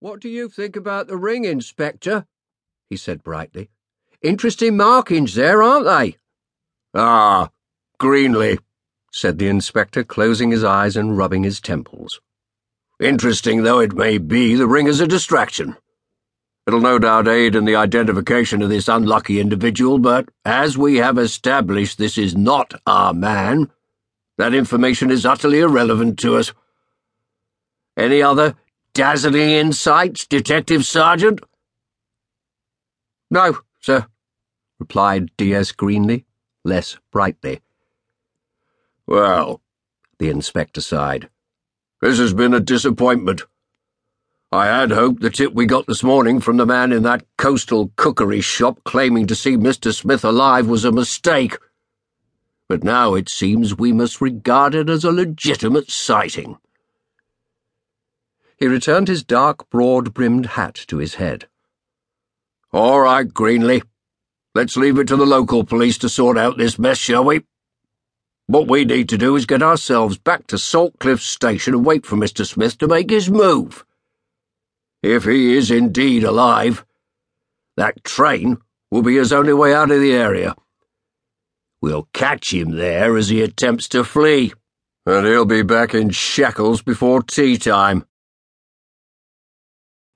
What do you think about the ring, Inspector? he said brightly. Interesting markings there, aren't they? Ah, Greenley, said the inspector, closing his eyes and rubbing his temples. Interesting though it may be, the ring is a distraction. It'll no doubt aid in the identification of this unlucky individual, but as we have established this is not our man, that information is utterly irrelevant to us. Any other dazzling insights, Detective Sergeant? No, sir, replied D.S. Greenley, less brightly. Well, the inspector sighed. This has been a disappointment. I had hoped the tip we got this morning from the man in that coastal cookery shop claiming to see Mr. Smith alive was a mistake. But now it seems we must regard it as a legitimate sighting. He returned his dark, broad brimmed hat to his head. All right, Greenley. Let's leave it to the local police to sort out this mess, shall we? What we need to do is get ourselves back to Saltcliffe Station and wait for Mr. Smith to make his move. If he is indeed alive, that train will be his only way out of the area. We'll catch him there as he attempts to flee, and he'll be back in shackles before tea time.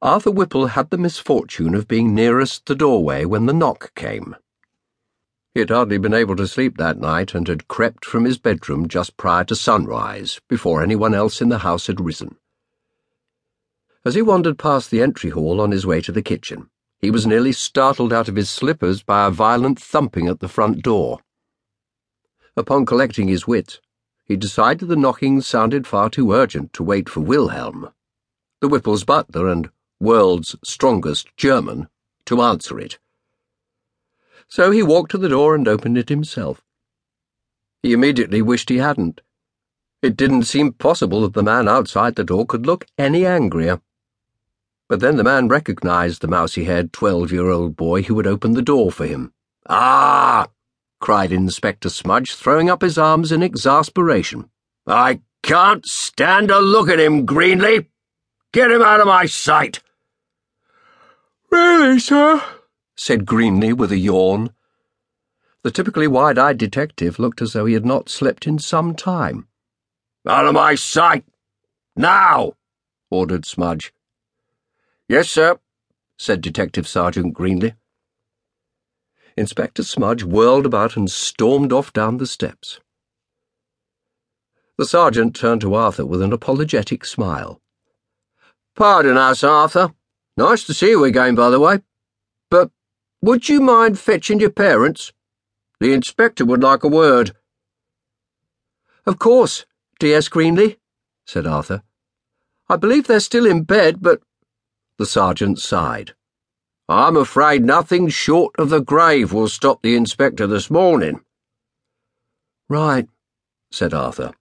Arthur Whipple had the misfortune of being nearest the doorway when the knock came. He had hardly been able to sleep that night and had crept from his bedroom just prior to sunrise, before anyone else in the house had risen. As he wandered past the entry hall on his way to the kitchen, he was nearly startled out of his slippers by a violent thumping at the front door. Upon collecting his wits, he decided the knocking sounded far too urgent to wait for Wilhelm, the Whipple's butler and world's strongest German, to answer it so he walked to the door and opened it himself. He immediately wished he hadn't. It didn't seem possible that the man outside the door could look any angrier. But then the man recognized the mousy haired twelve year old boy who had opened the door for him. Ah! cried Inspector Smudge, throwing up his arms in exasperation. I can't stand to look at him, Greenley. Get him out of my sight. Really, sir? said Greenley with a yawn. The typically wide eyed detective looked as though he had not slept in some time. Out of my sight! Now! ordered Smudge. Yes, sir, said Detective Sergeant Greenley. Inspector Smudge whirled about and stormed off down the steps. The sergeant turned to Arthur with an apologetic smile. Pardon us, Arthur. Nice to see you again, by the way. But would you mind fetching your parents? The inspector would like a word. Of course, D.S. Greenley, said Arthur. I believe they're still in bed, but. The sergeant sighed. I'm afraid nothing short of the grave will stop the inspector this morning. Right, said Arthur.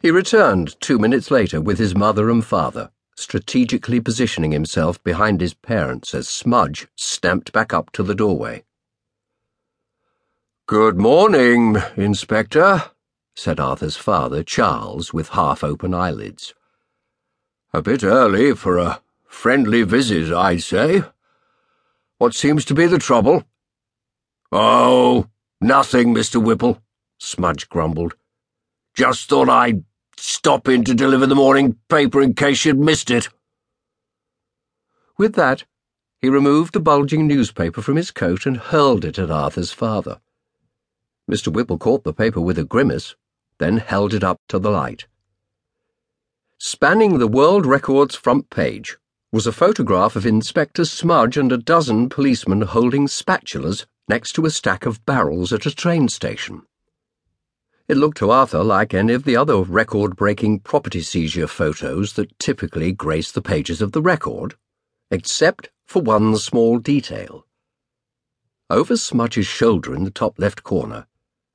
He returned two minutes later with his mother and father strategically positioning himself behind his parents as Smudge stamped back up to the doorway. Good morning, Inspector, said Arthur's father, Charles, with half open eyelids. A bit early for a friendly visit, I'd say. What seems to be the trouble? Oh, nothing, Mr. Whipple, Smudge grumbled. Just thought I'd Stop in to deliver the morning paper in case you'd missed it. With that, he removed the bulging newspaper from his coat and hurled it at Arthur's father. Mr. Whipple caught the paper with a grimace, then held it up to the light. Spanning the world record's front page was a photograph of Inspector Smudge and a dozen policemen holding spatulas next to a stack of barrels at a train station. It looked to Arthur like any of the other record breaking property seizure photos that typically grace the pages of the record, except for one small detail. Over Smudge's shoulder in the top left corner,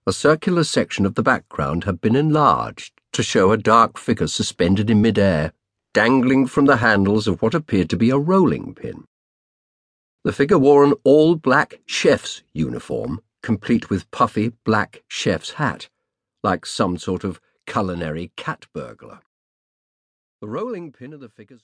a circular section of the background had been enlarged to show a dark figure suspended in midair, dangling from the handles of what appeared to be a rolling pin. The figure wore an all black chef's uniform, complete with puffy black chef's hat like some sort of culinary cat burglar. The rolling pin of the figure's